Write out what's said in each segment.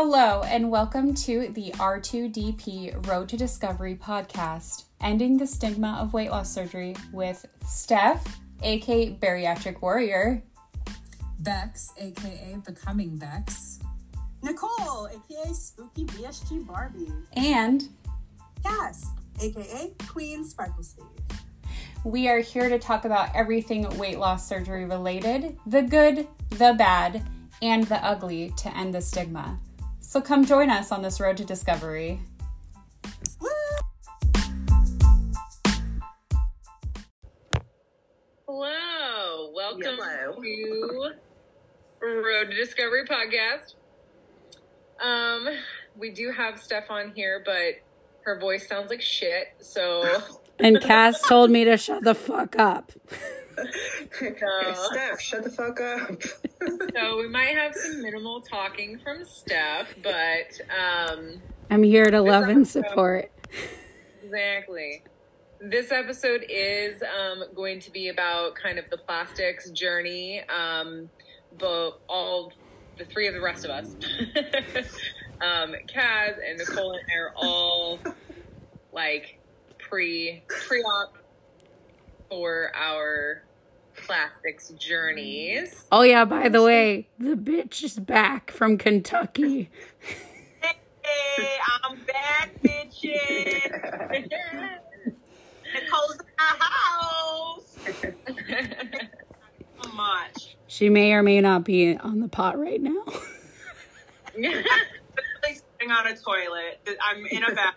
Hello, and welcome to the R2DP Road to Discovery podcast, ending the stigma of weight loss surgery with Steph, aka Bariatric Warrior, Bex, aka Becoming Bex, Nicole, aka Spooky VSG Barbie, and Kas, aka Queen Sparkle Sleeve. We are here to talk about everything weight loss surgery related the good, the bad, and the ugly to end the stigma. So come join us on this road to discovery. Hello, welcome Hello. to Road to Discovery podcast. Um, we do have Steph on here, but her voice sounds like shit, so And Kas told me to shut the fuck up. Steph, shut the fuck up. so we might have some minimal talking from Steph, but um, I'm here to love and support. Exactly. This episode is um, going to be about kind of the plastics journey, um, but all the three of the rest of us, um, Kas and Nicole and I are all like pre pre op for our plastics journeys. Oh yeah, by the way, the bitch is back from Kentucky. Hey, I'm back, bitches. Nicole's in the house. So much. She may or may not be on the pot right now. Sitting on a toilet. I'm in a bath.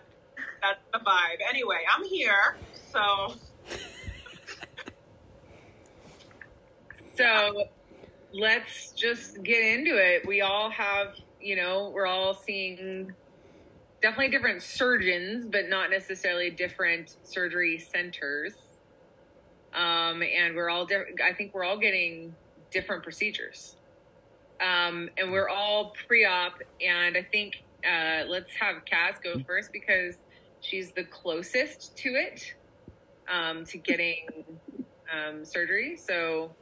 That's the vibe. Anyway, I'm here. So So let's just get into it. We all have, you know, we're all seeing definitely different surgeons, but not necessarily different surgery centers. Um, and we're all, di- I think we're all getting different procedures. Um, and we're all pre op. And I think uh, let's have Kas go first because she's the closest to it, um, to getting um, surgery. So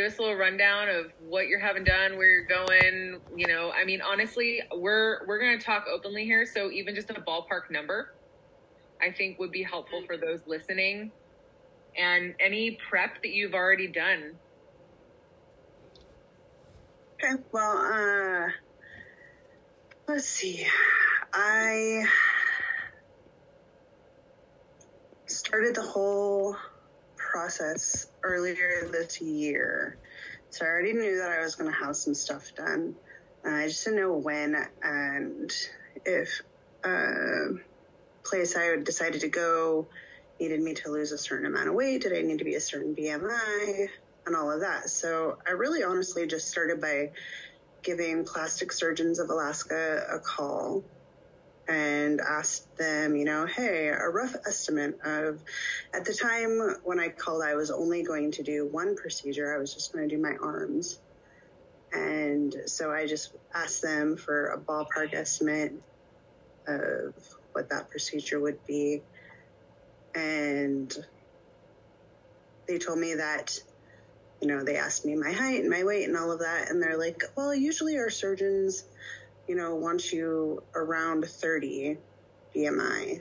give us a little rundown of what you're having done, where you're going. You know, I mean, honestly, we're we're gonna talk openly here, so even just a ballpark number, I think would be helpful for those listening, and any prep that you've already done. Okay, well, uh, let's see. I started the whole process earlier this year. So I already knew that I was going to have some stuff done. Uh, I just didn't know when and if uh, place I decided to go needed me to lose a certain amount of weight. Did I need to be a certain BMI and all of that? So I really honestly just started by giving Plastic Surgeons of Alaska a call and asked them, you know, hey, a rough estimate of, at the time when I called, I was only going to do one procedure. I was just going to do my arms. And so I just asked them for a ballpark estimate of what that procedure would be. And they told me that, you know, they asked me my height and my weight and all of that. And they're like, well, usually our surgeons, you know, want you around 30 BMI.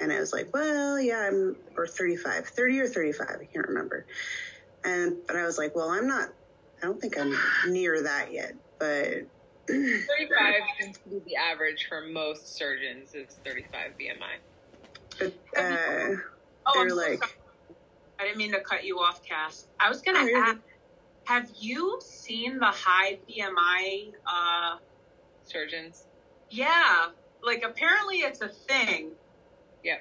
And I was like, well, yeah, I'm, or 35, 30 or 35, I can't remember. And, but I was like, well, I'm not, I don't think I'm near that yet, but 35 seems to be the average for most surgeons is 35 BMI. but, uh, Oh, I'm they're so like, sorry. I didn't mean to cut you off, Kas. I was gonna Oh, ask, have you seen the high BMI uh Surgeons. yeah. Like apparently it's a thing. Yeah.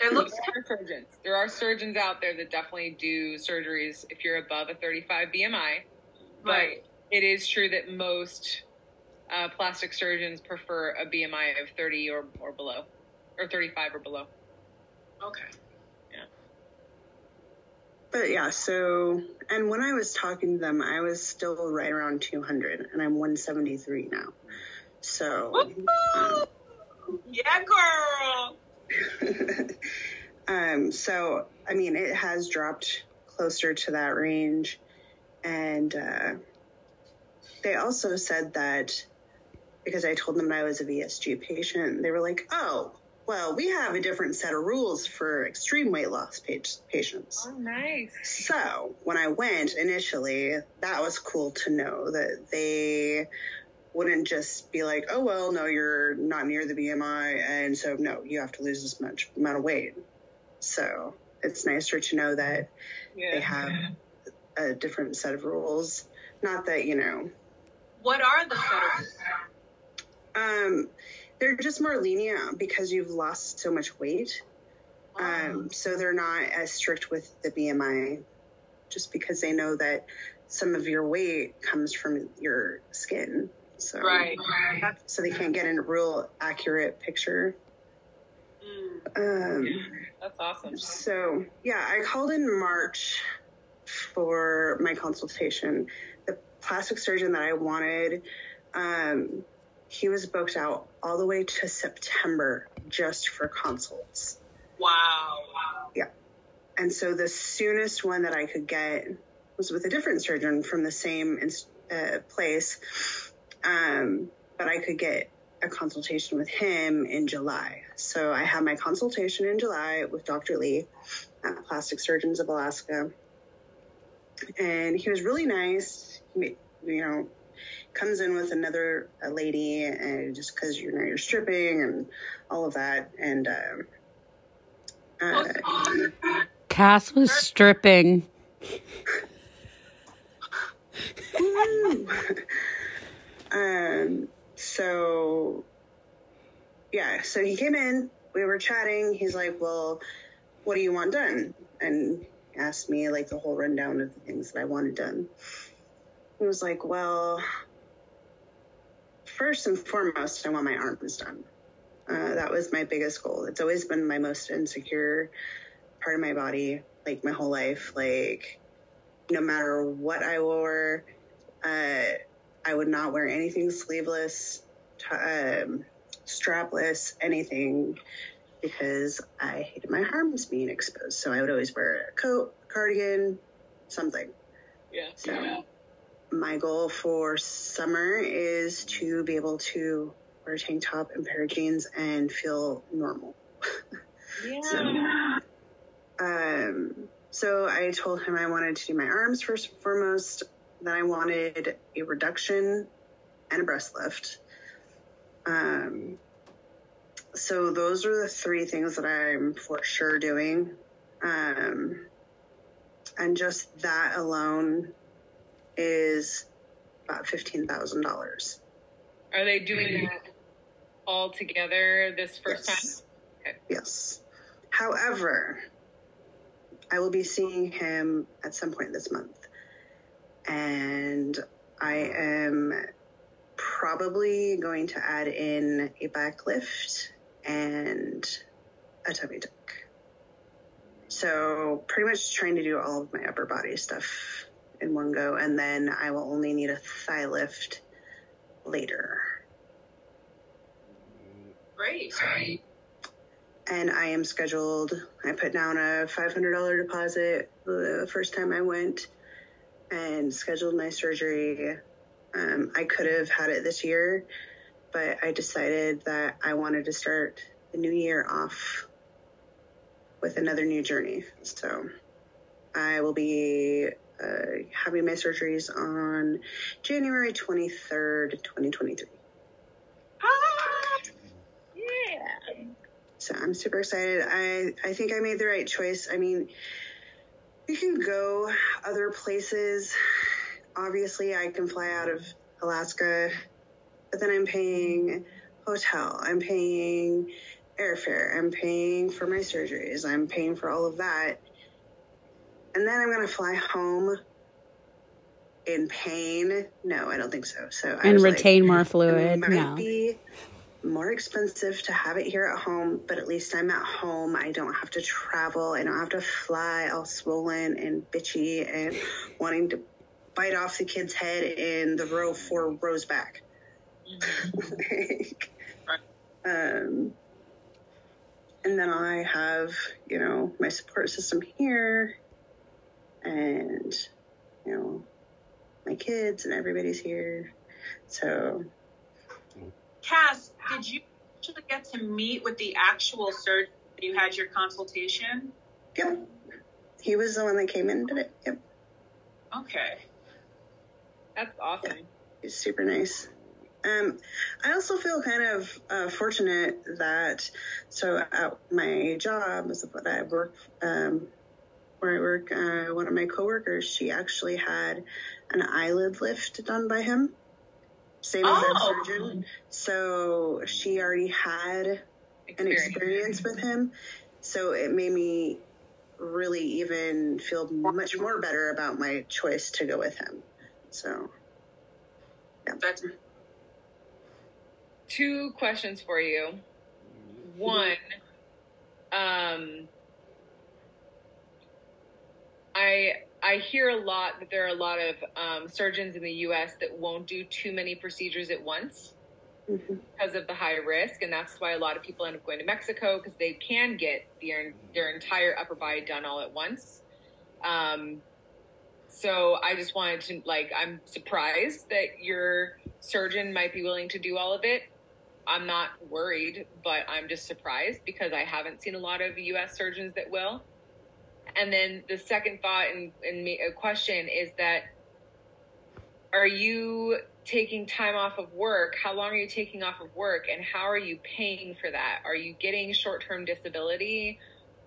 It looks there are surgeons. There are surgeons out there that definitely do surgeries if you're above a 35 BMI. But right. it is true that most uh, plastic surgeons prefer a BMI of 30 or, or below, or 35 or below. Okay. But yeah, so, and when I was talking to them, I was still right around 200, and I'm 173 now. So, um, Yeah, girl. um, so I mean, it has dropped closer to that range, and uh, they also said that because I told them I was a VSG patient. They were like, "Oh, well, we have a different set of rules for extreme weight loss pa- patients." Oh, nice. So when I went initially, that was cool to know that they wouldn't just be like, "Oh well, no, you're not near the BMI, and so no, you have to lose this much amount of weight." So it's nicer to know that Yeah. they have a different set of rules. Not that you know, What are the set of um, they're just more lenient because you've lost so much weight. Um, so they're not as strict with the BMI, just because they know that some of your weight comes from your skin. So Right. So they can't get a real accurate picture. mm, Um, That's awesome. so yeah, I called in March for my consultation. The plastic surgeon that I wanted, um, he was booked out all the way to September just for consults. wow. Yeah. And so the soonest one that I could get was with a different surgeon from the same uh, place. Um, but I could get a consultation with him in July. So I had my consultation in July with Dr. Lee at Plastic Surgeons of Alaska. And he was really nice. He, you know, comes in with another a lady, and just because you know you're stripping and all of that, and um, uh, Kas was stripping. Um, so yeah, so he came in, we were chatting. He's like, Well, what do you want done? And asked me like the whole rundown of the things that I wanted done. He was like, Well, first and foremost, I want my arms done. Uh, that was my biggest goal. It's always been my most insecure part of my body, like my whole life. Like, no matter what I wore, uh, I would not wear anything sleeveless, t- um, strapless, anything, because I hated my arms being exposed. So I would always wear a coat, cardigan, something. Yeah. So my goal for summer is to be able to wear a tank top and pair of jeans and feel normal. Yeah. Um, so I told him I wanted to do my arms first and foremost. Then I wanted a reduction and a breast lift. Um, so those are the three things that I'm for sure doing. Um, and just that alone is about fifteen thousand dollars. Are they doing that all together this first Yes. Okay. Yes. However, I will be seeing him at some point this month. And I am probably going to add in a back lift and a tummy tuck. So, pretty much trying to do all of my upper body stuff in one go. And then I will only need a thigh lift later. Great. and I am scheduled. I put down a $500 deposit the first time I went and scheduled my surgery. Um, I could have had it this year, but I decided that I wanted to start the new year off with another new journey. So I will be uh, having my surgeries on January 23rd, 2023. Ah, Yeah. So I'm super excited. I, I think I made the right choice. I mean, we can go other places. Obviously, I can fly out of Alaska, but then I'm paying hotel, I'm paying airfare, I'm paying for my surgeries, I'm paying for all of that. And then I'm going to fly home in pain. No, I don't think so. So I And was like, retain more it fluid. might No. be more expensive to have it here at home, but at least I'm at home. I don't have to travel. I don't have to fly all swollen and bitchy and wanting to bite off the kid's head in the row four rows back. Like, um, and then I have, you know, my support system here and, you know, my kids and everybody's here. So Kas, did you actually get to meet with the actual surgeon you had your consultation? Yep. He was the one that came in and did it. Yep. Okay. That's awesome. He's super nice. Um, I also feel kind of uh, fortunate that so at my job, what I work, um, where I work, uh, one of my coworkers, she actually had an eyelid lift done by him, same as Oh. that surgeon. So she already had an Experience. experience with him, so it made me really even feel much more better about my choice to go with him. So yeah. That's Two questions for you. One, um, I I hear a lot that there are a lot of um, surgeons in the U.S. that won't do too many procedures at once mhm. because of the high risk, and that's why a lot of people end up going to Mexico because they can get their their entire upper body done all at once. Um, so I just wanted to like I'm surprised that your surgeon might be willing to do all of it. I'm not worried, but I'm just surprised because I haven't seen a lot of U.S. surgeons that will. And then the second thought and, and me, a question is that are you taking time off of work? How long are you taking off of work, and how are you paying for that? Are you getting short-term disability?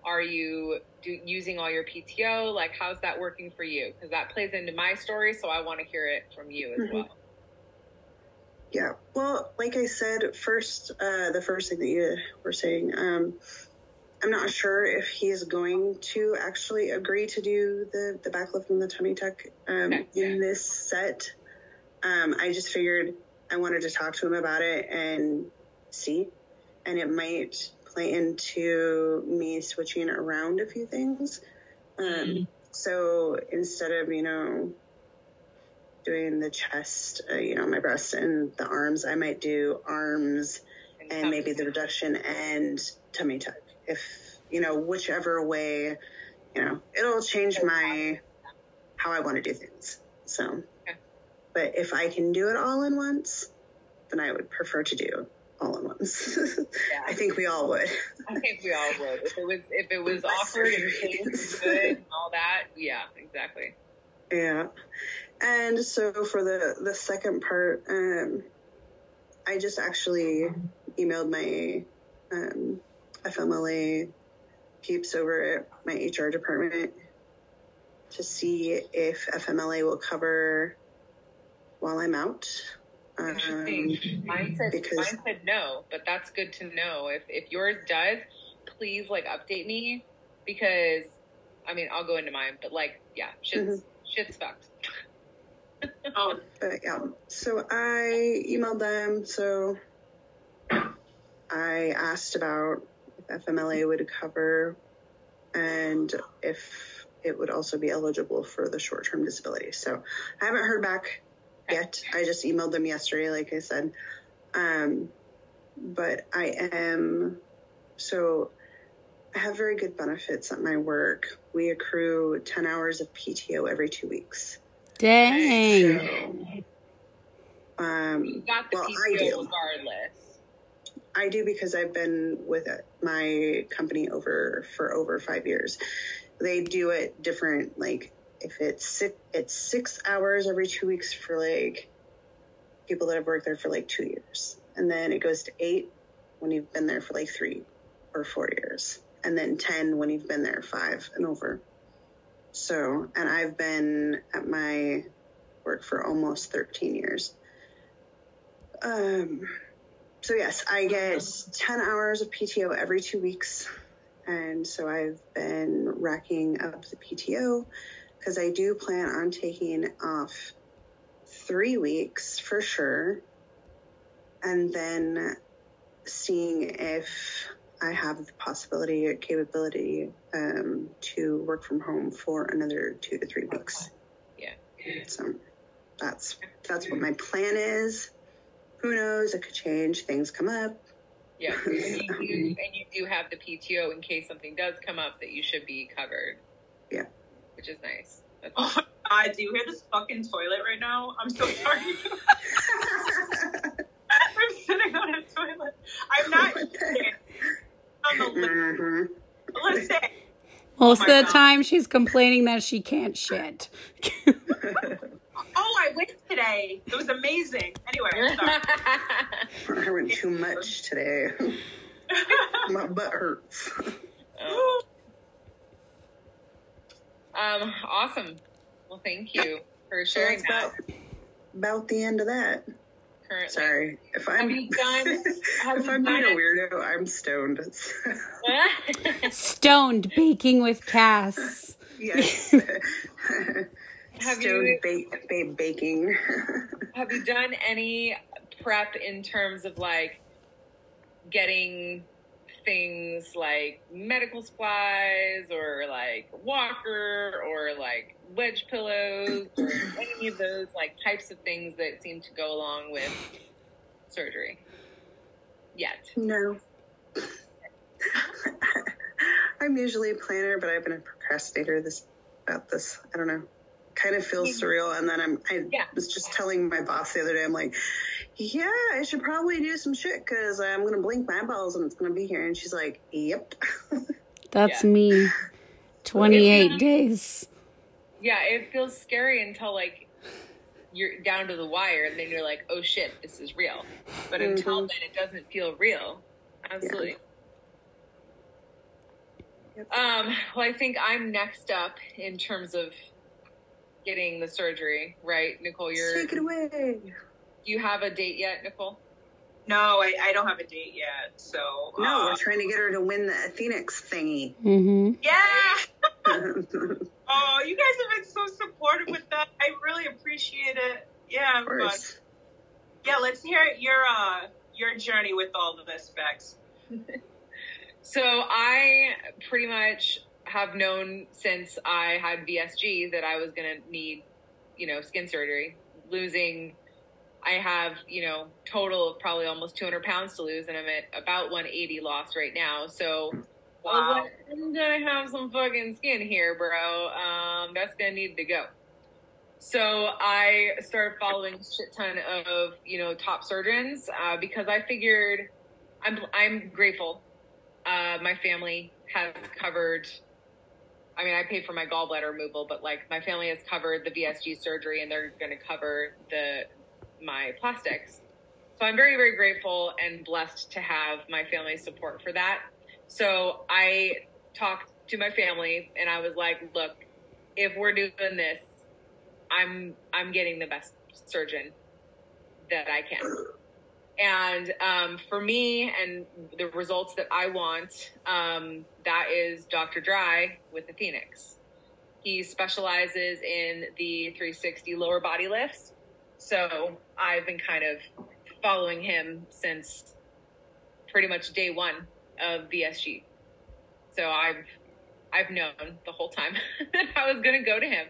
Are you do, using all your PTO? Like, how's that working for you? Because that plays into my story, so I want to hear it from you as Mhm. well. Yeah. Well, like I said, first, uh, the first thing that you were saying, um, I'm not sure if he's going to actually agree to do the, the backlift and the tummy tuck um, Okay. in this set. Um, I just figured I wanted to talk to him about it and see. And it might play into me switching around a few things. Um, So instead of, you know, doing the chest, uh, you know, my breast and the arms, I might do arms and maybe the reduction and tummy tuck. If, you know, whichever way, you know, it'll change my, how I want to do things. So, Okay. but if I can do it all in once, then I would prefer to do all in once. I think we all would. I think we all would. If it was if it was offered and good and all that, yeah, exactly. Yeah. And so for the the second part, um, I just actually emailed my um, FMLA peeps over at my HR department to see if FMLA will cover while I'm out. Um, Interesting. Mine said because- mine said no, but that's good to know. If if yours does, please like update me because I mean I'll go into mine, but like yeah, shit's shit's fucked. oh, But yeah, so I emailed them. So I asked about if FMLA would cover and if it would also be eligible for the short term disability. So I haven't heard back yet. I just emailed them yesterday, like I said. Um, but I am so I have very good benefits at my work. We accrue 10 hours of PTO every two weeks. Dang. So, um, You got the Well, I PTO do. regardless. I do because I've been with my company over for over five years. They do it different. Like if it's six, it's six hours every two weeks for like people that have worked there for like two years, and then it goes to eight when you've been there for like three or four years, and then ten when you've been there five and over. So, and I've been at my work for almost thirteen years. Um, so yes, I get 10 hours of PTO every two weeks. And so I've been racking up the PTO because I do plan on taking off three weeks for sure. And then seeing if I have the possibility or capability um, to work from home for another two to three weeks. Yeah. So that's that's what my plan is. Who knows? It could change. Things come up. Yeah. And you, do, and you do have the PTO in case something does come up that you should be covered. Yeah. Which is nice. That's oh my god, do you hear this fucking toilet right now? I'm so sorry. I'm sitting on a toilet. I'm not What the- on the lip. Mhm. Most Listen, Oh Most my of the God. time, she's complaining that she can't shit. Oh, I went today. It was amazing. Anyway, I'm sorry. I went too much today. My butt hurts. um, awesome. Well, thank you for sharing that's that. about, about the end of that. Currently, Sorry. If I'm you done- have if you I'm being a weirdo, I'm stoned. Stoned baking with Kas. yes. Have Stoned you- ba- ba- baking. Have you done any prep in terms of like getting things like medical supplies or like walker or like wedge pillows or any of those like types of things that seem to go along with surgery? Yet. no. I'm usually a planner, but I've been a procrastinator this about this. I don't know. Kind of feels surreal, and then I'm. I Yeah. was just telling my boss the other day. I'm like, "Yeah, I should probably do some shit because I'm gonna blink my eyeballs and it's gonna be here." And she's like, "Yep." That's Yeah. me. 28 Yeah. days. Yeah, it feels scary until like you're down to the wire and then you're like, oh shit, this is real. But until Mhm. then, it doesn't feel real. Absolutely. Yep. Um, well, I think I'm next up in terms of getting the surgery, right? Nicole, you're, Take it away. you have a date yet, Nicole? no, I, I don't have a date yet. So No, uh, we're trying to get her to win the Phoenix thingy. hmm yeah. Oh, you guys have been so supportive with that. I really appreciate it. Yeah, of but yeah, let's hear your uh your journey with all of this, Bex. So I pretty much have known since I had VSG that I was going to need, you know, skin surgery. Losing, I have, you know, total of probably almost 200 pounds to lose, and I'm at about 180 lost right now. So I was like, I'm gonna have some fucking skin here, bro. Um, that's gonna need to go. So I started following a shit ton of you know top surgeons uh, because I figured I'm I'm grateful. Uh, my family has covered. I mean, I paid for my gallbladder removal, but like my family has covered the VSG surgery, and they're going to cover the my plastics. So I'm very very grateful and blessed to have my family's support for that. So I talked to my family and I was like, look, if we're doing this, I'm I'm getting the best surgeon that I can. And um, for me and the results that I want, um, that is Dr. Dry with the Phoenix. He specializes in the 360 lower body lifts. So I've been kind of following him since pretty much day one of VSG. So I've I've known the whole time that I was going to go to him,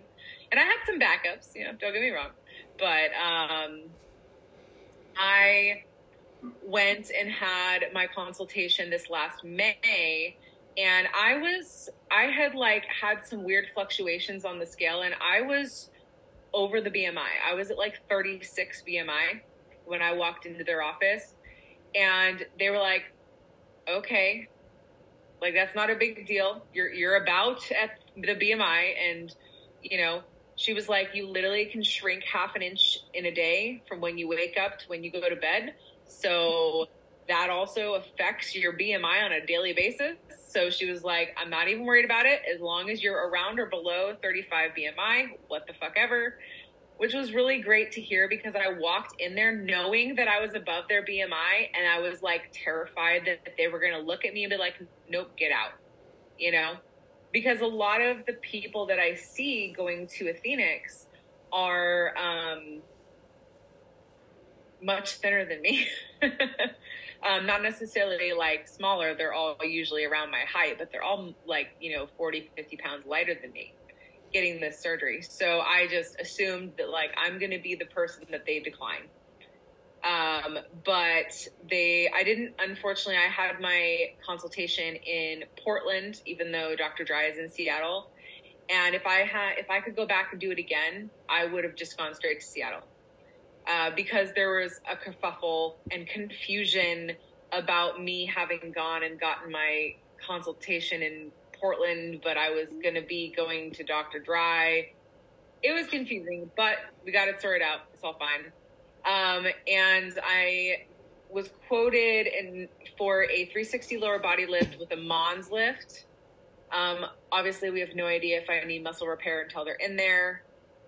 and I had some backups. You know, don't get me wrong, but um, I went and had my consultation this last May, and I was I had like had some weird fluctuations on the scale, and I was over the BMI. I was at like 36 BMI when I walked into their office, and they were like, "Okay, like that's not a big deal. You're you're about at the BMI, and you know." She was like, "You literally can shrink half an inch in a day from when you wake up to when you go to bed." So that also affects your BMI on a daily basis. So she was like, I'm not even worried about it as long as you're around or below 35 BMI, what the fuck ever. Which was really great to hear because I walked in there knowing that I was above their BMI and I was like terrified that they were going to look at me and be like, nope, get out. You know? Because a lot of the people that I see going to a Phoenix are, um, much thinner than me. um, not necessarily like smaller. They're all usually around my height, but they're all like, you know, 40, 50 pounds lighter than me getting this surgery. So I just assumed that like I'm going to be the person that they decline. Um, but they, I didn't, unfortunately, I had my consultation in Portland, even though Dr. Dry is in Seattle. And if I had, if I could go back and do it again, I would have just gone straight to Seattle uh, because there was a kerfuffle and confusion about me having gone and gotten my consultation in Portland, but I was going to be going to Dr. Dry. It was confusing, but we got it sorted out. It's all fine. Um, and I was quoted in for a 360 lower body lift with a Mons lift. Um, obviously, we have no idea if I need muscle repair until they're in there.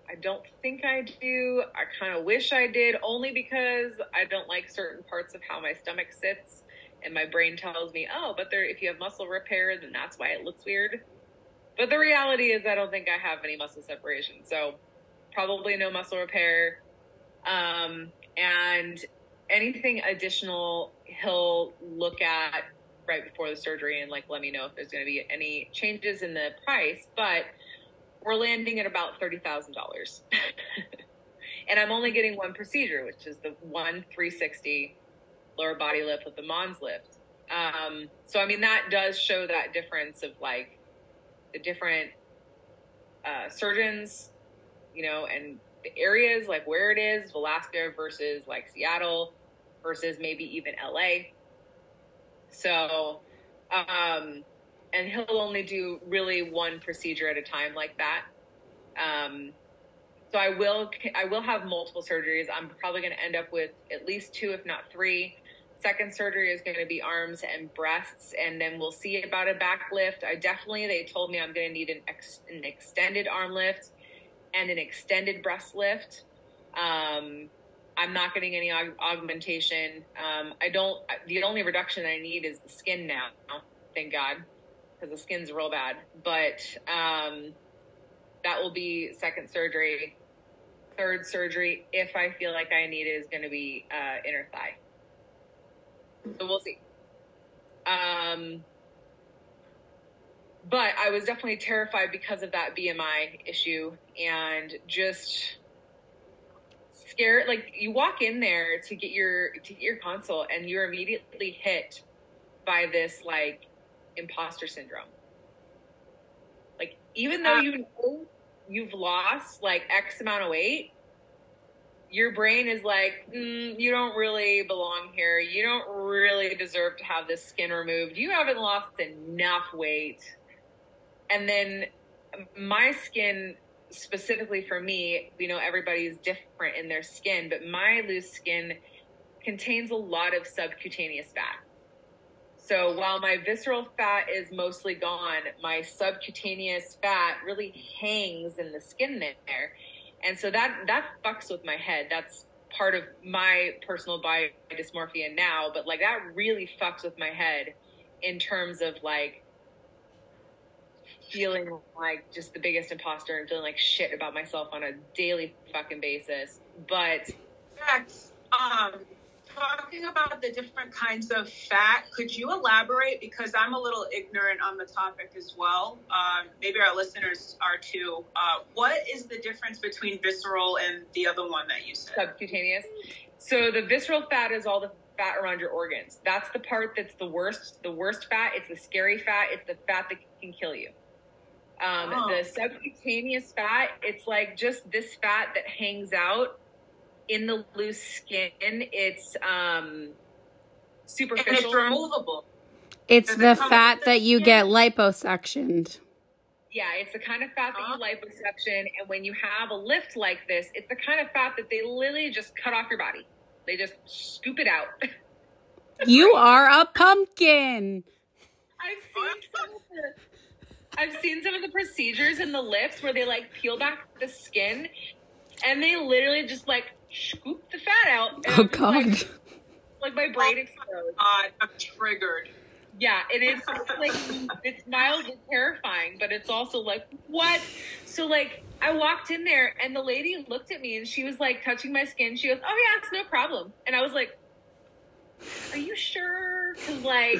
I don't think I do. I kind of wish I did, only because I don't like certain parts of how my stomach sits, and my brain tells me, "Oh, but there, if you have muscle repair, then that's why it looks weird." But the reality is, I don't think I have any muscle separation, so probably no muscle repair. Um, and anything additional, he'll look at right before the surgery and like let me know if there's going to be any changes in the price. But we're landing at about thirty thousand dollars, and I'm only getting one procedure, which is the one 360 lower body lift with the Mons lift. Um, so I mean that does show that difference of like the different uh, surgeons, you know, and the areas like where it is, Alaska versus like Seattle versus maybe even LA. So, um, and he'll only do really one procedure at a time like that. Um, so I will I will have multiple surgeries. I'm probably going to end up with at least two, if not three. Second surgery is going to be arms and breasts, and then we'll see about a back lift. I definitely they told me I'm going to need an, ex, an extended arm lift and an extended breast lift. Um, I'm not getting any aug- augmentation. Um, I don't. The only reduction I need is the skin now. Thank God, because the skin's real bad. But um, that will be second surgery. Third surgery, if I feel like I need it, is going to be uh, inner thigh. So we'll see. Um, but I was definitely terrified because of that BMI issue and just scared. Like you walk in there to get your to get your consult, and you're immediately hit by this like imposter syndrome. Like even though you know you've lost like X amount of weight, your brain is like, mm, you don't really belong here. You don't really deserve to have this skin removed. You haven't lost enough weight. And then my skin, specifically for me, you know, everybody's different in their skin, but my loose skin contains a lot of subcutaneous fat. So while my visceral fat is mostly gone, my subcutaneous fat really hangs in the skin there. And so that that fucks with my head. That's part of my personal body dysmorphia now, but like that really fucks with my head in terms of like feeling like just the biggest imposter and feeling like shit about myself on a daily fucking basis. But um, talking about the different kinds of fat, could you elaborate? Because I'm a little ignorant on the topic as well. Um, maybe our listeners are too. Uh, what is the difference between visceral and the other one that you said? subcutaneous. So the visceral fat is all the fat around your organs. That's the part that's the worst. The worst fat. It's the scary fat. It's the fat that can kill you. Um, Oh. The subcutaneous fat. It's like just this fat that hangs out in the loose skin. It's um, And it's removable. It's Does the come fat with that the you get liposuctioned. Yeah, it's the kind of fat that you liposuction, and when you have a lift like this, it's the kind of fat that they literally just cut off your body. They just scoop it out. You are a pumpkin. I've seen some of the I've seen some of the procedures in the lifts where they like peel back the skin and they literally just like scoop the fat out. And Oh I'm like- god. Like, my brain oh, explodes. God, I'm triggered. Yeah, and it's like it's mildly terrifying, but it's also like what? So like I walked in there and the lady looked at me and she was like touching my skin. She goes, "Oh yeah, it's no problem." And I was like, "Are you sure?" Because like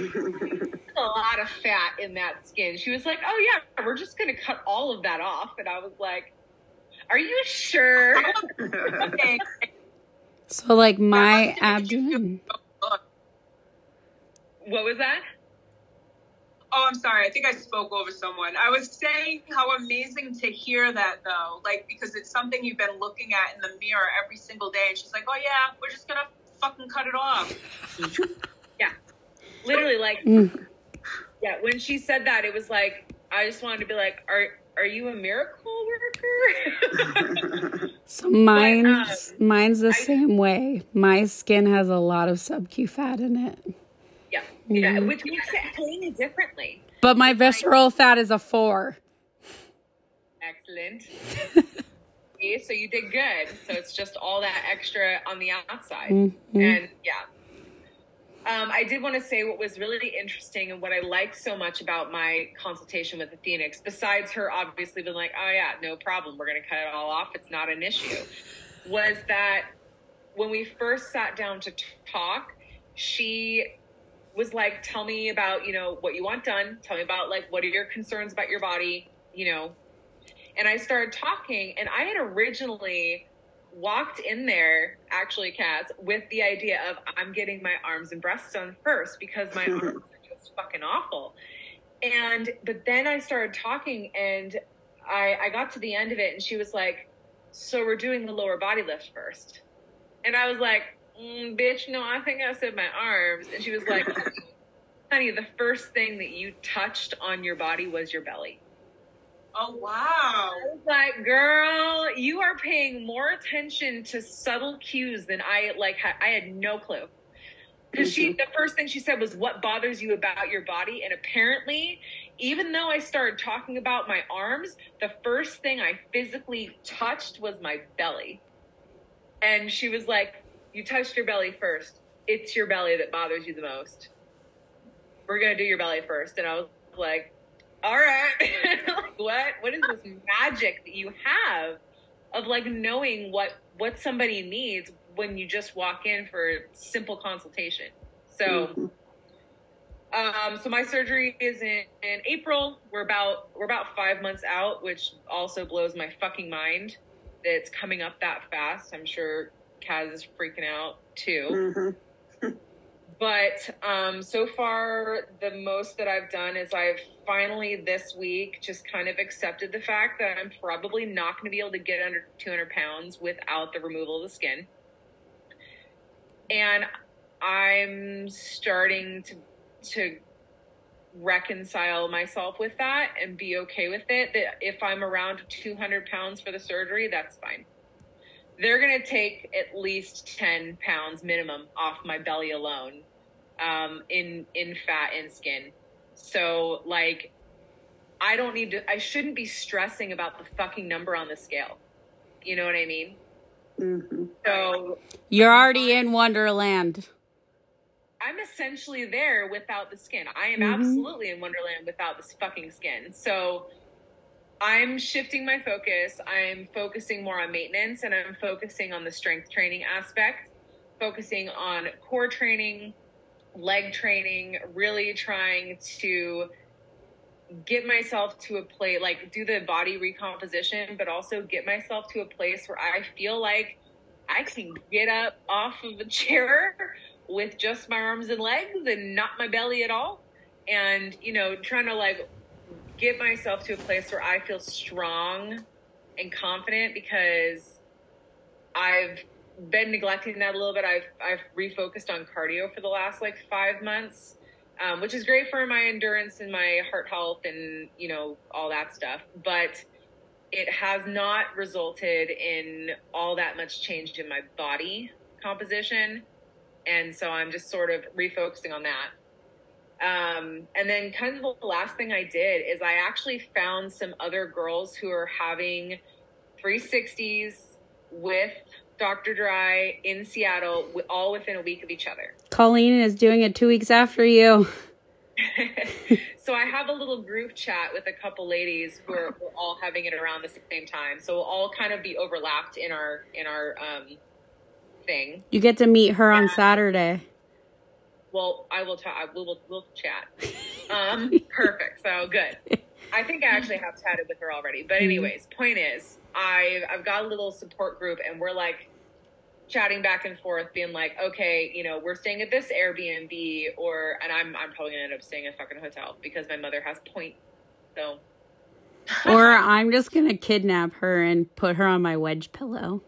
a lot of fat in that skin. She was like, "Oh yeah, we're just gonna cut all of that off." And I was like, "Are you sure?" Okay. So like my That must make you feel abdomen. what was that? Oh, I'm sorry. I think I spoke over someone. I was saying how amazing to hear that, though, like because it's something you've been looking at in the mirror every single day. And she's like, "Oh yeah, we're just gonna fucking cut it off." Yeah, literally, like, Mm. yeah. When she said that, it was like I just wanted to be like, "Are are you a miracle worker?" So mine's um, mine's the I- same way. My skin has a lot of sub Q fat in it, yeah, yeah. Mhm. Which makes it clean differently. but my visceral fat is a four. Excellent. Okay, so you did good. So it's just all that extra on the outside. Mhm. And yeah. Um, I did want to say what was really interesting and what I liked so much about my consultation with the Phoenix, besides her obviously being like, oh, yeah, no problem, we're going to cut it all off, it's not an issue, was that when we first sat down to talk, she was like, tell me about, you know, what you want done. Tell me about, like, what are your concerns about your body, you know. And I started talking, and I had originally walked in there, actually, Kas, with the idea of I'm getting my arms and breasts done first because my arms are just fucking awful. And but then I started talking, and I I got to the end of it, and she was like, "So we're doing the lower body lift first. And I was like, mm, "Bitch, no, I think I said my arms." And she was like, "Honey, the first thing that you touched on your body was your belly." Oh wow! I was like, girl, you are paying more attention to subtle cues than I like. Ha- I had no clue because she, mm-hmm. the first thing she said was, "What bothers you about your body?" And apparently, even though I started talking about my arms, the first thing I physically touched was my belly. And she was like, "You touched your belly first. It's your belly that bothers you the most. We're gonna do your belly first. And I was like, all right. Like what what is this magic that you have of like knowing what what somebody needs when you just walk in for a simple consultation? So um so my surgery is in, in april. We're about we're about five months out which also blows my fucking mind that it's coming up that fast. I'm sure Kas is freaking out too. Mhm. But um, so far, the most that I've done is I've finally this week just kind of accepted the fact that I'm probably not going to be able to get under 200 pounds without the removal of the skin. And I'm starting to to reconcile myself with that and be okay with it. That if I'm around 200 pounds for the surgery, that's fine they're going to take at least 10 pounds minimum off my belly alone um, in in fat and skin so like i don't need to i shouldn't be stressing about the fucking number on the scale you know what i mean Mhm. so You're already in Wonderland. i'm essentially there without the skin i am Mhm. absolutely in wonderland without this fucking skin so I'm shifting my focus. I'm focusing more on maintenance and I'm focusing on the strength training aspect, focusing on core training, leg training, really trying to get myself to a place like do the body recomposition, but also get myself to a place where I feel like I can get up off of a chair with just my arms and legs and not my belly at all. And, you know, trying to like get myself to a place where I feel strong and confident because I've been neglecting that a little bit. I've I've refocused on cardio for the last like five months, um, which is great for my endurance and my heart health and you know all that stuff. But it has not resulted in all that much change in my body composition, and so I'm just sort of refocusing on that. Um, and then kind of the last thing I did is I actually found some other girls who are having 360s with Dr. Dry in Seattle, all within a week of each other. Colleen is doing it two weeks after you. so I have a little group chat with a couple ladies who are we're all having it around the same time. So we'll all kind of be overlapped in our in our um, thing. You get to meet her on Saturday. Well, I will talk. We'll, we'll we'll chat. Um, perfect. So good. I think I actually have chatted with her already. But anyways, point is, I I've got a little support group, and we're like chatting back and forth, being like, okay, you know, we're staying at this Airbnb, or and I'm I'm probably gonna end up staying at a fucking hotel because my mother has points. So Or I'm just gonna kidnap her and put her on my wedge pillow.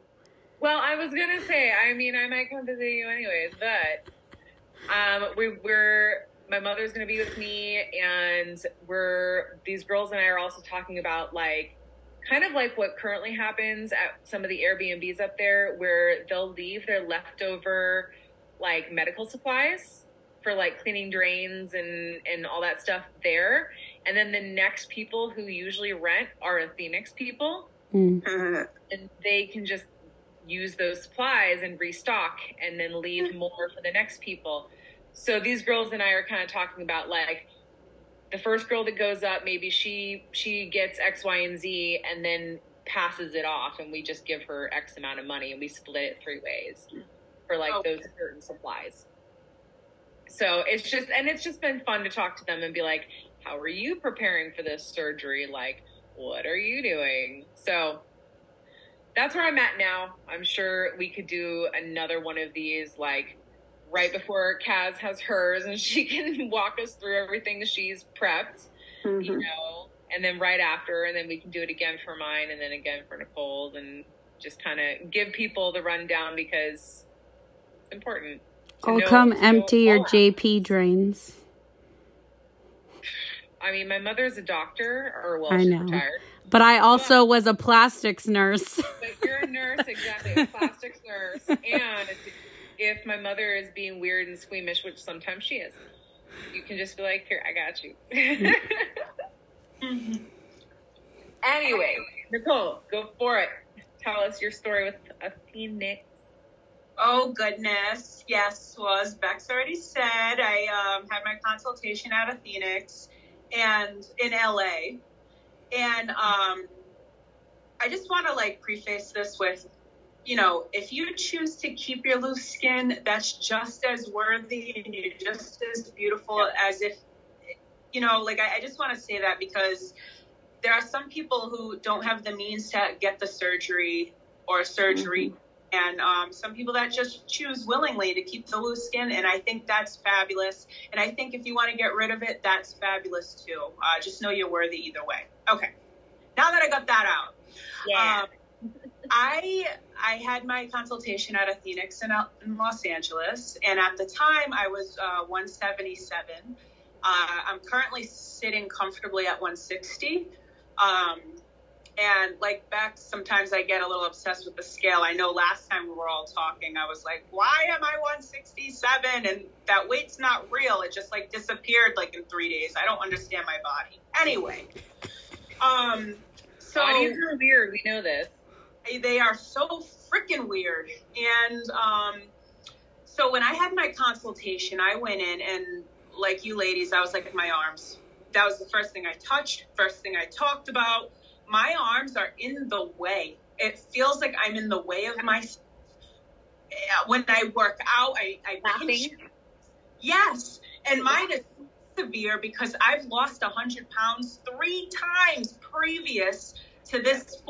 Well, I was gonna say, I mean, I might come visit you anyways, but um, we, we're my mother's gonna be with me, and we're these girls and I are also talking about like kind of like what currently happens at some of the Airbnbs up there, where they'll leave their leftover like medical supplies for like cleaning drains and and all that stuff there, and then the next people who usually rent are Phoenix people Mm. and they can just use those supplies and restock and then leave more for the next people. So these girls and I are kind of talking about like the first girl that goes up, maybe she she gets X, Y, and Z and then passes it off and we just give her X amount of money and we split it three ways for like those certain supplies. So it's just and it's just been fun to talk to them and be like, How are you preparing for this surgery? Like, what are you doing? So that's where I'm at now. I'm sure we could do another one of these like right before Kas has hers and she can walk us through everything she's prepped, you Mhm. know, and then right after, and then we can do it again for mine and then again for Nicole's and just kind of give people the rundown because it's important. I'll come empty your JP drains. I mean, my mother's a doctor, or well, I know. retired. But I also was a plastics nurse. But you're a nurse, exactly, a plastics nurse. And if my mother is being weird and squeamish, which sometimes she is, you can just be like, "Here, I got you." anyway, Nicole, go for it. Tell us your story with a phoenix. Oh goodness, yes. Well, as Bex already said, I um, had my consultation out of Phoenix and in LA, and um, I just want to like preface this with, you know, if you choose to keep your loose skin, that's just as worthy and you're just as beautiful as if, you know, like I, I just want to say that because there are some people who don't have the means to get the surgery or surgery. And um, some people that just choose willingly to keep the loose skin and i think that's fabulous. And i think if you want to get rid of it that's fabulous too. Uh, just know you're worthy either way. Okay. Now that i got that out um, I I had my consultation out of Phoenix in, in Los Angeles, and at the time I was uh, 177. Uh, I'm currently sitting comfortably at 160. Um, and like back, sometimes I get a little obsessed with the scale. I know last time we were all talking, I was like, "Why am I 167?" And that weight's not real. It just like disappeared like in three days. I don't understand my body. Anyway, um, so Bodies are weird. We know this. They are so freaking weird. And um, so when I had my consultation, I went in and like you ladies, I was like my arms. That was the first thing I touched, first thing I talked about. My arms are in the way. It feels like I'm in the way of my. When I work out, I, I pinch. Yes, and mine is severe because I've lost hundred pounds three times previous to this.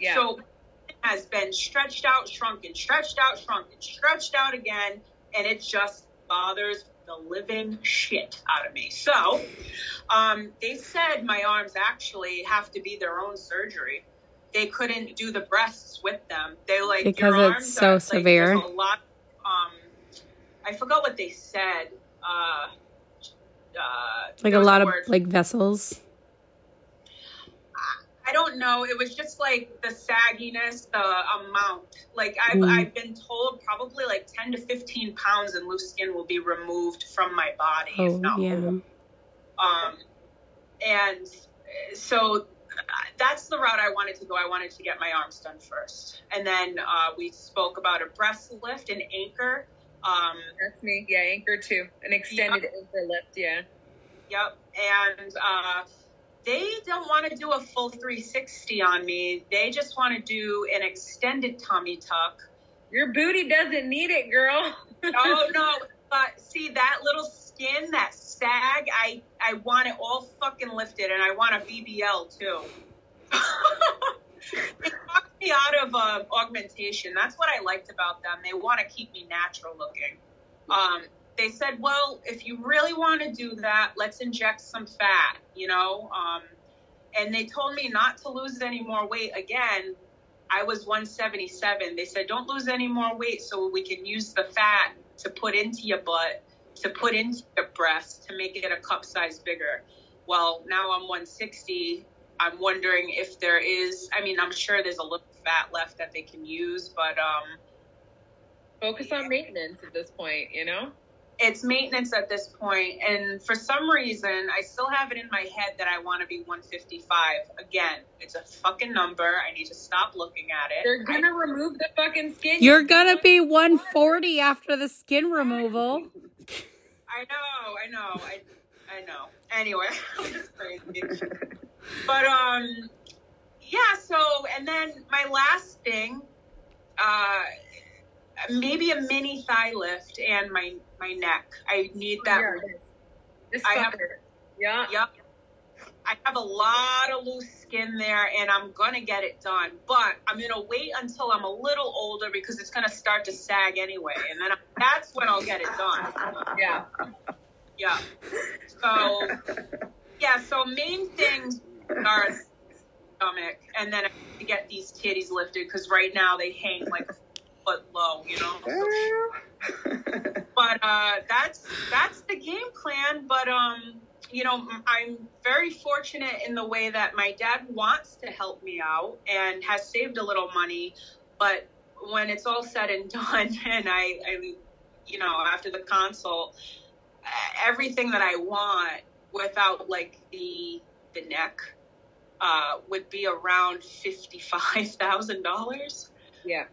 Yeah. So it has been stretched out, shrunken, stretched out, shrunken, stretched out again, and it just bothers the living shit out of me. So um, they said my arms actually have to be their own surgery. They couldn't do the breasts with them. They like Because your it's so are, severe. there's a lot. Um, I forgot what they said. Uh, uh, like a was lot of like vessels. I don't know. It was just like the sagginess, the amount. Like I've Mm. I've been told probably like ten to fifteen pounds and loose skin will be removed from my body. if Oh not yeah. more. Um, and so uh, that's the route I wanted to go. I wanted to get my arms done first, and then uh, we spoke about a breast lift and anchor. Um, That's me. Yeah, anchor too. An extended anchor lift. Yeah. Yep. And uh, they don't want to do a full 360 on me. They just want to do an extended tummy tuck. Your booty doesn't need it, girl. Oh no! But see that little skin, that sag. I I want it all fucking lifted, and I want a BBL too. they talked me out of uh, augmentation. That's what I liked about them. They want to keep me natural looking. Um, they said, well, if you really want to do that, let's inject some fat, you know? Um, and they told me not to lose any more weight again. I was 177. They said, don't lose any more weight so we can use the fat to put into your butt, to put into your breast to make it a cup size bigger. Well, now I'm 160. I'm wondering if there is, I mean, I'm sure there's a little fat left that they can use, but um, Focus on maintenance at this point, you know? It's maintenance at this point and for some reason i still have it in my head that i want to be 155 again. It's a fucking number. I need to stop looking at it. They're gonna remove the fucking skin. You're gonna be 140 after the skin removal. i know i know i i know. Anyway i'm just crazy. But um yeah so and then my last thing uh maybe a mini thigh lift and my my neck i need oh, that Yeah. This I have- Yeah. Yep. I have a lot of loose skin there and I'm going to get it done. But I'm going to wait until I'm a little older because it's going to start to sag anyway. And then that's when I'll get it done. Yeah. Yeah. So, yeah, so main things are stomach and then I have to get these titties lifted because right now they hang like a foot low, you know? but uh, that's that's the game plan. But um, you know, I'm very fortunate in the way that my dad wants to help me out and has saved a little money. But when it's all said and done, and I, I you know, after the consult, everything that I want without like the the neck uh, would be around fifty five thousand dollars Yeah.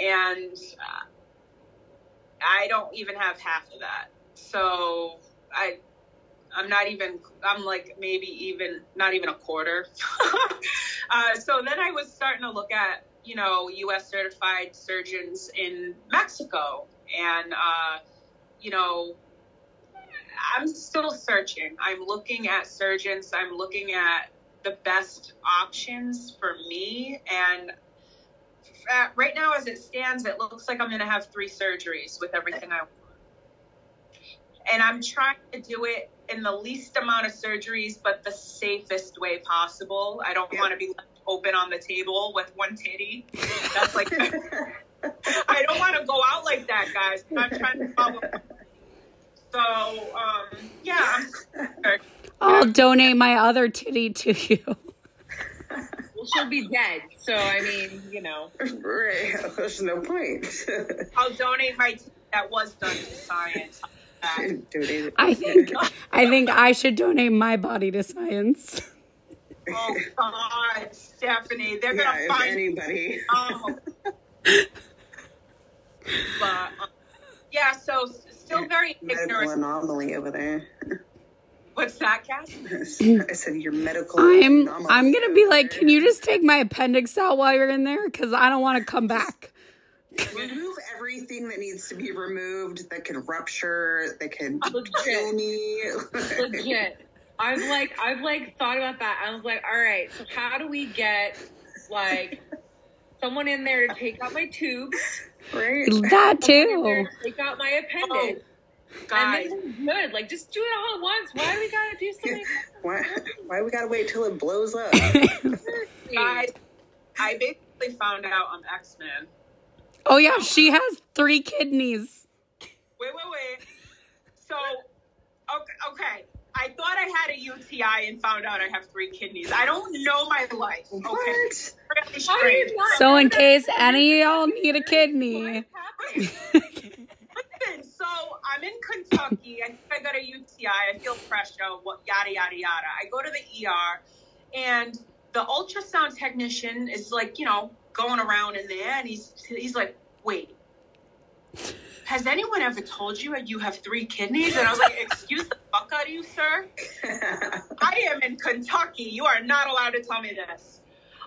And uh, I don't even have half of that. So I, I'm not even. I'm like maybe even not even a quarter. uh, so then I was starting to look at you know U.S. certified surgeons in Mexico, and uh, you know. I'm still searching. I'm looking at surgeons. I'm looking at the best options for me. And uh, right now, as it stands, it looks like I'm going to have three surgeries with everything I want. And I'm trying to do it in the least amount of surgeries, but the safest way possible. I don't want to be left open on the table with one titty. That's like, I don't want to go out like that, guys. I'm trying to follow. So, um, yeah, I'll donate my other titty to you. Well, she'll be dead. So I mean, you know. right. There's no point. I'll donate my titty that was done to science. I think I think I should donate my body to science. Oh God, Stephanie, they're yeah, gonna if find anybody. um, but um, yeah, so still very Medical ignorant. anomaly over there. What's that, Kas? I said your medical. I'm anomaly I'm gonna be like, can you just take my appendix out while you're in there? Because I don't want to come back. remove everything that needs to be removed that could rupture, that could Legit. kill me? Legit. I've like I've like thought about that. I was like, all right, so how do we get like someone in there to take out my tubes? right? That someone in there too. to take out my appendix. Guys, And then good. Like just do it all at once. Why do we gotta do something? Why? Why we gotta wait till it blows up? guys, I basically found out I'm X Men. Oh yeah, she has three kidneys. Wait, wait, wait. So, okay, okay. I thought I had a UTI and found out I have three kidneys. I don't know my life. Okay, What? really How do you strange. not So in case any of y'all need a kidney, What is happening? Listen, so I'm in Kentucky. I think I got a UTI. I feel pressure. What yada yada yada. I go to the ER, and the ultrasound technician is like, you know, going around in there, and he's he's like, wait. Has anyone ever told you that you have three kidneys? And I was like, excuse the fuck out of you, sir. I am in Kentucky. You are not allowed to tell me this.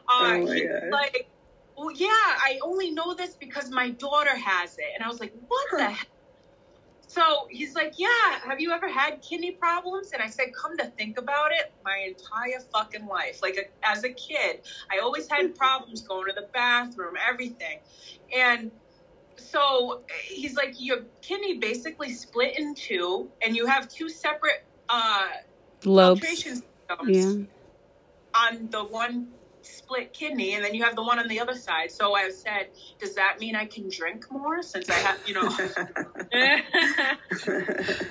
Uh, Oh God. like, well, yeah, I only know this because my daughter has it. And I was like, what the heck? So he's like, Yeah, have you ever had kidney problems? And I said, Come to think about it, my entire fucking life. Like a, as a kid, I always had problems going to the bathroom, everything. And so he's like, Your kidney basically split in two, and you have two separate uh, Lobes. Yeah. on the one split kidney, and then you have the one on the other side. So I said, Does that mean I can drink more since I have, you know?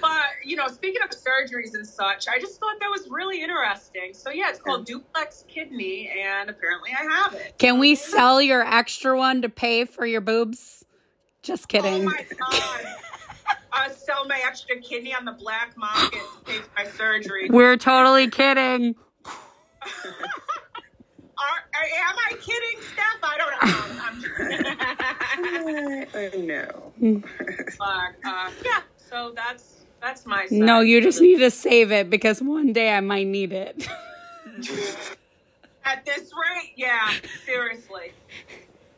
But you know, speaking of surgeries and such, I just thought that was really interesting. So yeah, it's called duplex kidney, and apparently I have it. Can we sell your extra one to pay for your boobs? Just Oh kidding. my god! I sell my extra kidney on the black market to pay for my surgery. We're totally kidding. Are, am I kidding, Steph? I don't know. I'm just, I know. but, uh, yeah. So that's that's my. Side. No, you just need to save it because one day I might need it. At this rate, yeah. Seriously.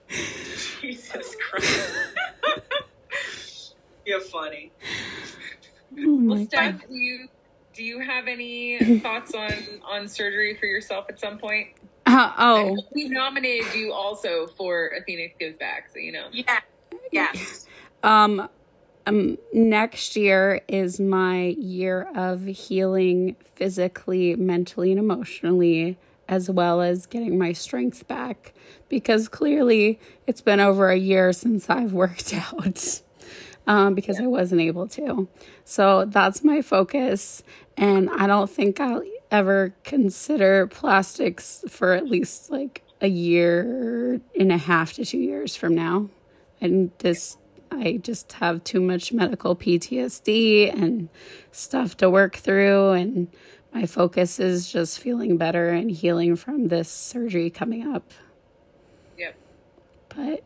Jesus Christ. You're funny. Oh Well, my Steph, do you do you have any thoughts on on surgery for yourself at some point? Uh, oh, We nominated you also for Athena Gives Back, so you know. Yeah. Yes. um, um, next year is my year of healing physically, mentally, and emotionally, as well as getting my strength back. Because clearly, it's been over a year since I've worked out. Um, because I wasn't able to. So that's my focus. And I don't think I'll ever consider plastics for at least like a year and a half to two years from now. And this, I just have too much medical PTSD and stuff to work through. And my focus is just feeling better and healing from this surgery coming up. Yep. But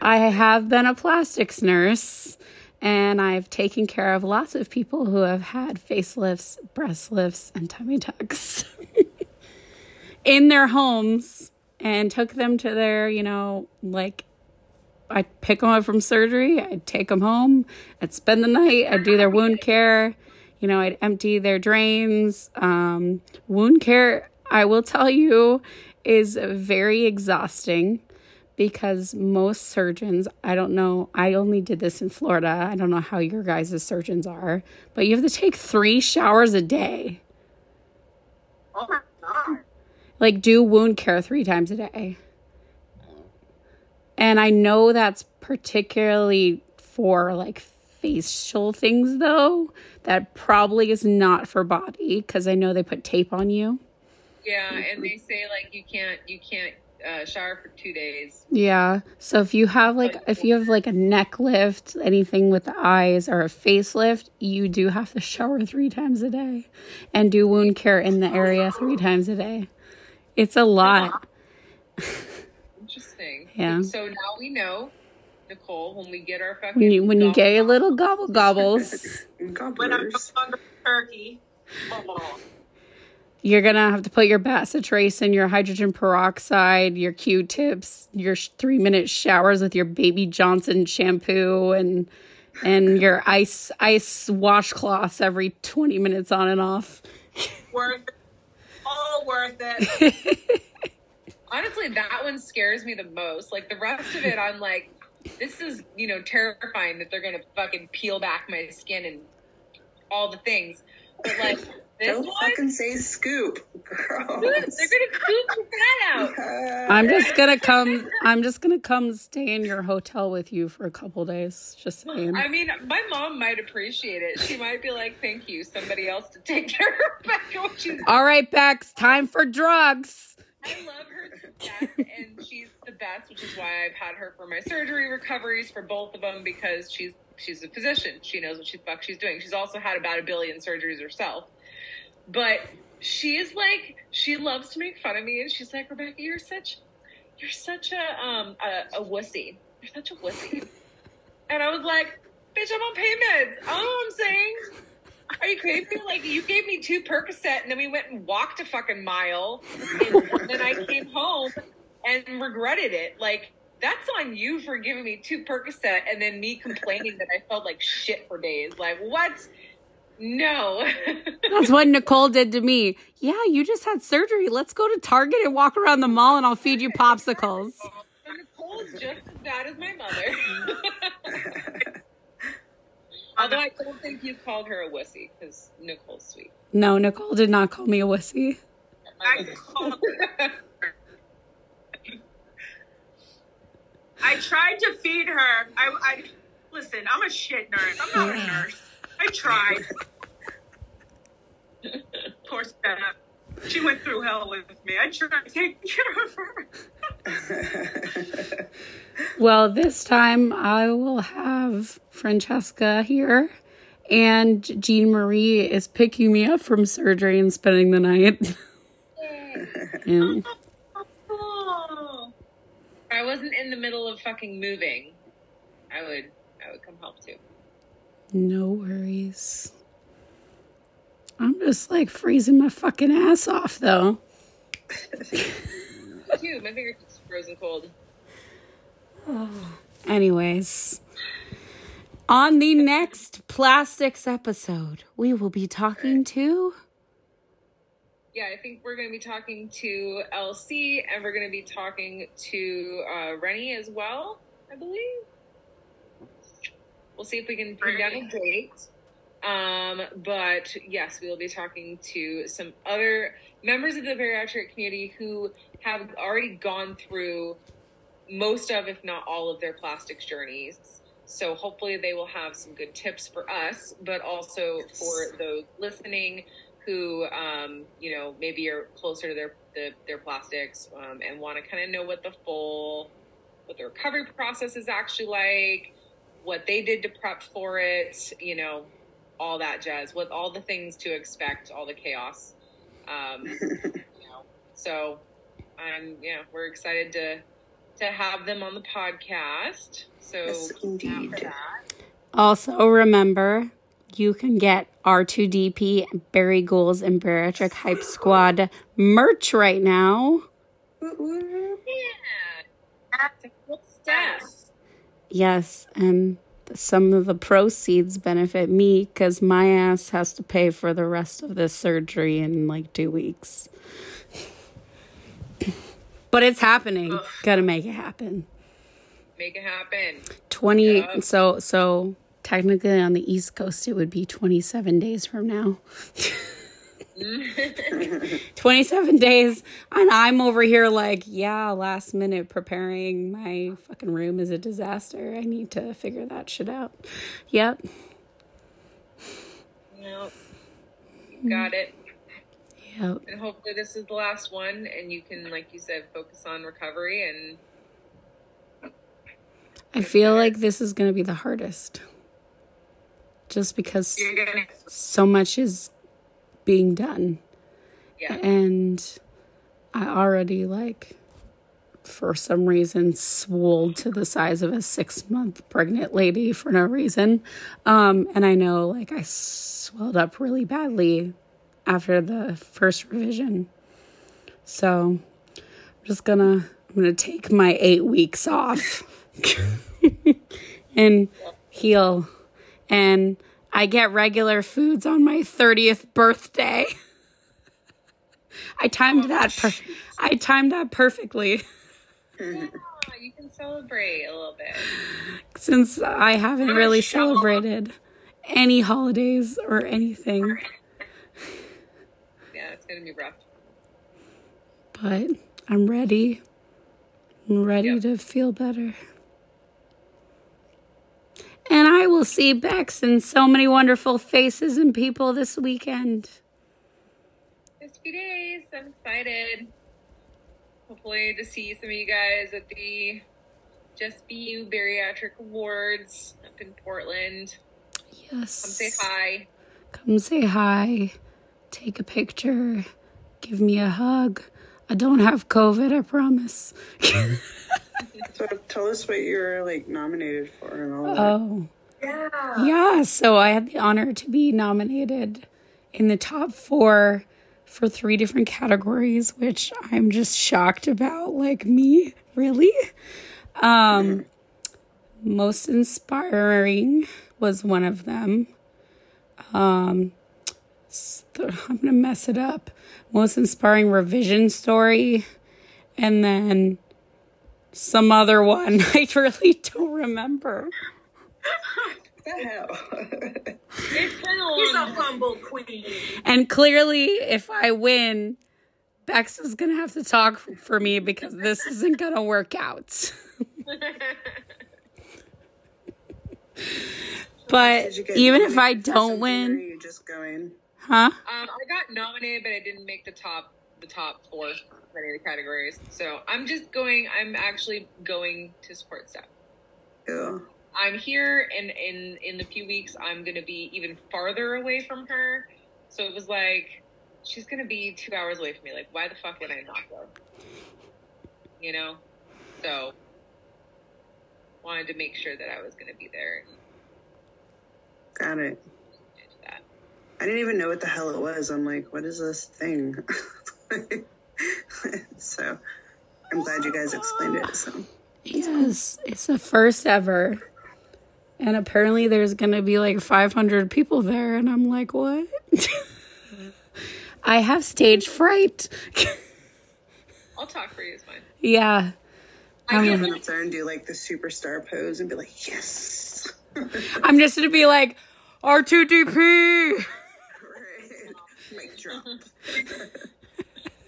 I have been a plastics nurse and I've taken care of lots of people who have had facelifts, breast lifts, and tummy tucks in their homes and took them to their, you know, like I'd pick them up from surgery, I'd take them home, I'd spend the night, I'd do their wound care, you know, I'd empty their drains. Um, wound care, I will tell you, is very exhausting because most surgeons, I don't know, I only did this in Florida. I don't know how your guys' surgeons are, but you have to take three showers a day. Oh my god. Like, do wound care three times a day. And I know that's particularly for like facial things, though. That probably is not for body because I know they put tape on you. Yeah, and they say like you can't you can't uh, shower for two days. Yeah. So if you have like if you have like a neck lift, anything with the eyes or a facelift, you do have to shower 3 times a day and do wound care in the area 3 times a day. It's a lot. Interesting. Yeah. So now we know, Nicole, when we get our fucking When you when you get your little gobble gobbles, When I'm no longer turkey. Oh. You're going to have to put your bacitracin, your hydrogen peroxide, your Q-tips, your 3-minute showers with your baby Johnson shampoo and and your ice ice washcloths every 20 minutes on and off. Worth it. All worth it. honestly, that one scares me the most. Like the rest of it, I'm like, this is you know terrifying that they're gonna fucking peel back my skin and all the things. But like this Don't one, fucking say scoop. dude, Gross. they're gonna scoop the fat out. I'm just gonna come. I'm just gonna come stay in your hotel with you for a couple days. Just saying. I mean, my mom might appreciate it. She might be like, "Thank you, somebody else to take care of Becca when she's All right, Bex. Time for drugs. I love her to death, and she's the best, which is why I've had her for my surgery recoveries for both of them because she's she's a physician. She knows what she's fuck she's doing. She's also had about a billion surgeries herself, but she is like she loves to make fun of me, and she's like, Rebecca, you're such you're such a um a, a wussy. You're such a wussy. and I was like, bitch, I'm on pain meds. I don't know what I'm saying. Are you crazy? Like you gave me two Percocet, and then we went and walked a fucking mile, and then I came home and regretted it. Like that's on you for giving me two Percocet and then me complaining that I felt like shit for days. Like, what? No. That's what Nicole did to me. Yeah, you just had surgery. Let's go to Target and walk around the mall and I'll feed you popsicles. Nicole's just as bad as my mother. Although I don't think you called her a wussy because Nicole's sweet. No, Nicole did not call me a wussy. I called her. I tried to feed her. I, I listen. I'm a shit nurse. I'm not a nurse. I tried. Poor Steph. She went through hell with me. I tried to take care of her. Well, this time I will have Francesca here, and Jean Marie is picking me up from surgery and spending the night. and Oh. I wasn't in the middle of fucking moving, I would I would come help too. No worries. I'm just like freezing my fucking ass off though. Too. My fingertips frozen cold. Oh. Anyways, on the next plastics episode, we will be talking to. Yeah, I think we're going to be talking to LC and we're going to be talking to uh, Reenie as well, I believe. We'll see if we can pin down a date. Um, but yes, we will be talking to some other members of the bariatric community who have already gone through most of, if not all, of their plastics journeys. So hopefully they will have some good tips for us, but also for those listening who, um, you know, maybe are closer to their the, their plastics um, and want to kind of know what the full, what the recovery process is actually like, what they did to prep for it, you know, all that jazz, with all the things to expect, all the chaos. Um, you know, so I'm, yeah, we're excited to to have them on the podcast. So Yes, indeed. Also, remember you can get R2DP, Bari Ghouls, and Bariatric Hype Squad merch right now. Woo, woo. yeah, it's a cool step. Yes, and some of the proceeds benefit me because my ass has to pay for the rest of this surgery in like two weeks. But it's happening. Gotta make it happen. Make it happen. 20 Yeah. so so technically on the east coast it would be 27 days from now 27 days and i'm over here like yeah last minute preparing my fucking room is a disaster. I need to figure that shit out. Yep. No, got it. yep. And hopefully this is the last one, and you can, like you said, focus on recovery and i feel like this is going to be the hardest. Just because so much is being done yeah. and I already like for some reason swolled to the size of a six month pregnant lady for no reason. Um, and I know like I swelled up really badly after the first revision. So I'm just gonna I'm gonna take my eight weeks off and heal. And I get regular foods on my 30th birthday. I timed that. Per- I timed that perfectly Yeah, you can celebrate a little bit. since I haven't really celebrated any holidays or anything. Yeah, it's gonna be rough. But I'm ready. I'm ready Yep. to feel better. And I will see Bex and so many wonderful faces and people this weekend. Just a few days. I'm excited. Hopefully to see some of you guys at the Just Be You Bariatric Awards up in Portland. Yes. Come say hi. Come say hi. Take a picture. Give me a hug. I don't have COVID, I promise. So tell us what you're like nominated for and all that. Oh. Yeah. Yeah, so I had the honor to be nominated in the top four for three different categories, which I'm just shocked about. Like, me? Really? Um, most inspiring was one of them. Um, s- I'm gonna mess it up. Most inspiring revision story, and then some other one. I really don't remember. What the hell? It's been a He's a humble queen. And clearly, if I win, Bex is gonna have to talk for me because this isn't gonna work out. but Did you get even if I don't something, Are win, you just going? huh? Um, I got nominated, but I didn't make the top the top four for any of the categories. So I'm just going. I'm actually going to support Steph. Cool. I'm here, and in in the few weeks, I'm going to be even farther away from her. So it was like she's going to be two hours away from me. Like, why the fuck would I not go? You know. So wanted to make sure that I was going to be there. Got it. I didn't even know what the hell it was. I'm like, what is this thing? so I'm glad you guys explained it. So Yes, it's the first ever. And apparently there's going to be like 500 people there. And I'm like, what? I have stage fright. I'll talk for you. It's fine. yeah. I'm I'm, gonna up there and do like the superstar pose and be like, yes. I'm just going to be like, R2DP. Right. Mic drop.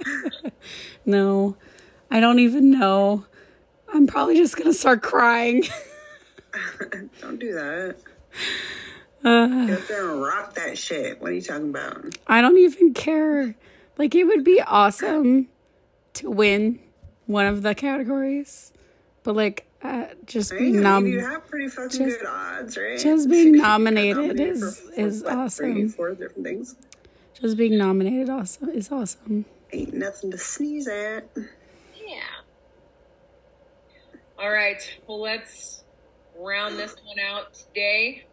No, I don't even know. I'm probably just going to start crying. Don't do that. Uh, Get up there and rock that shit. What are you talking about? I don't even care. Like, it would be awesome to win one of the categories. But, like, uh, just being nom- you have pretty fucking just- good odds, right? just being got nominated is- for- is awesome. Four different things. just being nominated also is awesome. Ain't nothing to sneeze at. Yeah. All right. Well, let's round this one out today.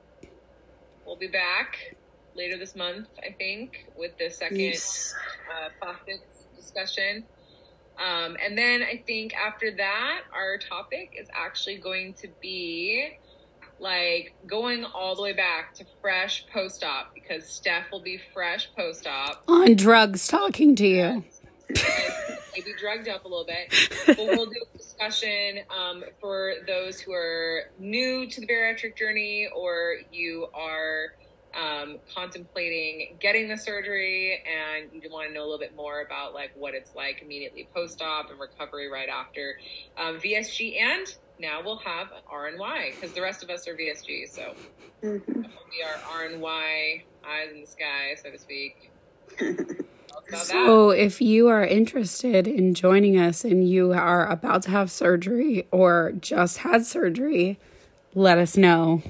We'll be back later this month, I think, with the second Yes. uh, plastics discussion. Um, and then I think after that, our topic is actually going to be like going all the way back to fresh post op because Steph will be fresh post op. On drugs talking to you. maybe drugged up a little bit. But we'll do a discussion um, for those who are new to the bariatric journey or you are um, contemplating getting the surgery and you want to know a little bit more about like what it's like immediately post-op and recovery right after um, VSG and now we'll have an R and Y because the rest of us are VSG so Mhm. we are R and Y eyes in the sky so to speak. About that. So, if you are interested in joining us and you are about to have surgery or just had surgery, let us know.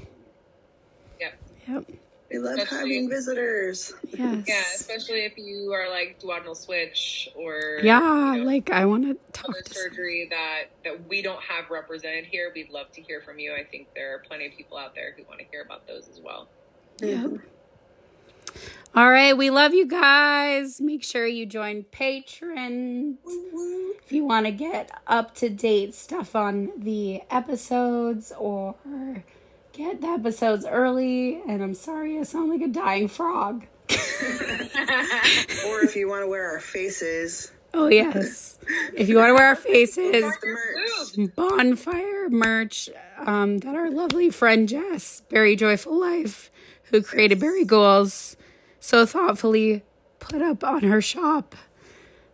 Yep. Yep. We love That's having sweet. visitors. Yes. Yeah, especially if you are like duodenal switch or Yeah, you know, like I want to talk other to surgery that that we don't have represented here. We'd love to hear from you. I think there are plenty of people out there who want to hear about those as well. Yep. All right, we love you guys. Make sure you join Patreon if you want to get up to date stuff on the episodes or get the episodes early. And I'm sorry, I sound like a dying frog. Or if you want to wear our faces, Oh, yes. if you want to wear our faces, merch. bonfire merch um, that our lovely friend Jess, Bari Joyful Life, who created Bari Ghouls, so thoughtfully put up on her shop.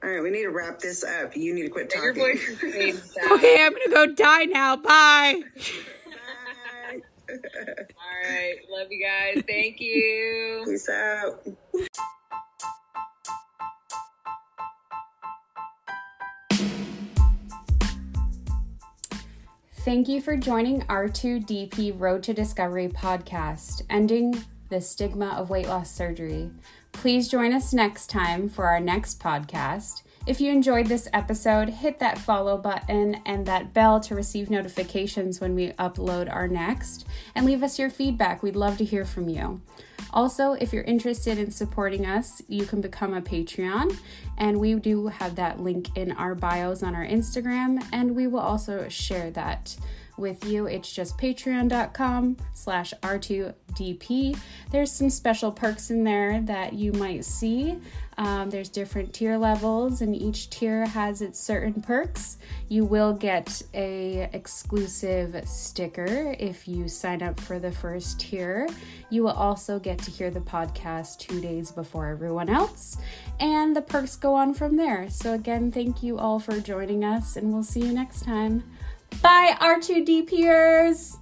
All right, we need to wrap this up. You need to quit talking. voice is fading down. Okay, I'm gonna go die now. Bye. Bye. All right, love you guys. Thank you. Peace out. Thank you for joining R2DP Road to Discovery podcast, ending the stigma of weight loss surgery. Please join us next time for our next podcast. If you enjoyed this episode, hit that follow button and that bell to receive notifications when we upload our next, and leave us your feedback. We'd love to hear from you. Also, if you're interested in supporting us, you can become a Patreon, and we do have that link in our bios on our Instagram, and we will also share that with you. It's just patreon.com slash R2DP. There's some special perks in there that you might see. Um, there's different tier levels, and each tier has its certain perks. You will get a exclusive sticker if you sign up for the first tier. You will also get to hear the podcast two days before everyone else, and the perks go on from there. So again, thank you all for joining us, and we'll see you next time. Bye, R2D peers.